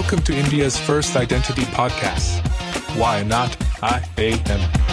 Welcome to India's first identity podcast. Why not I AM?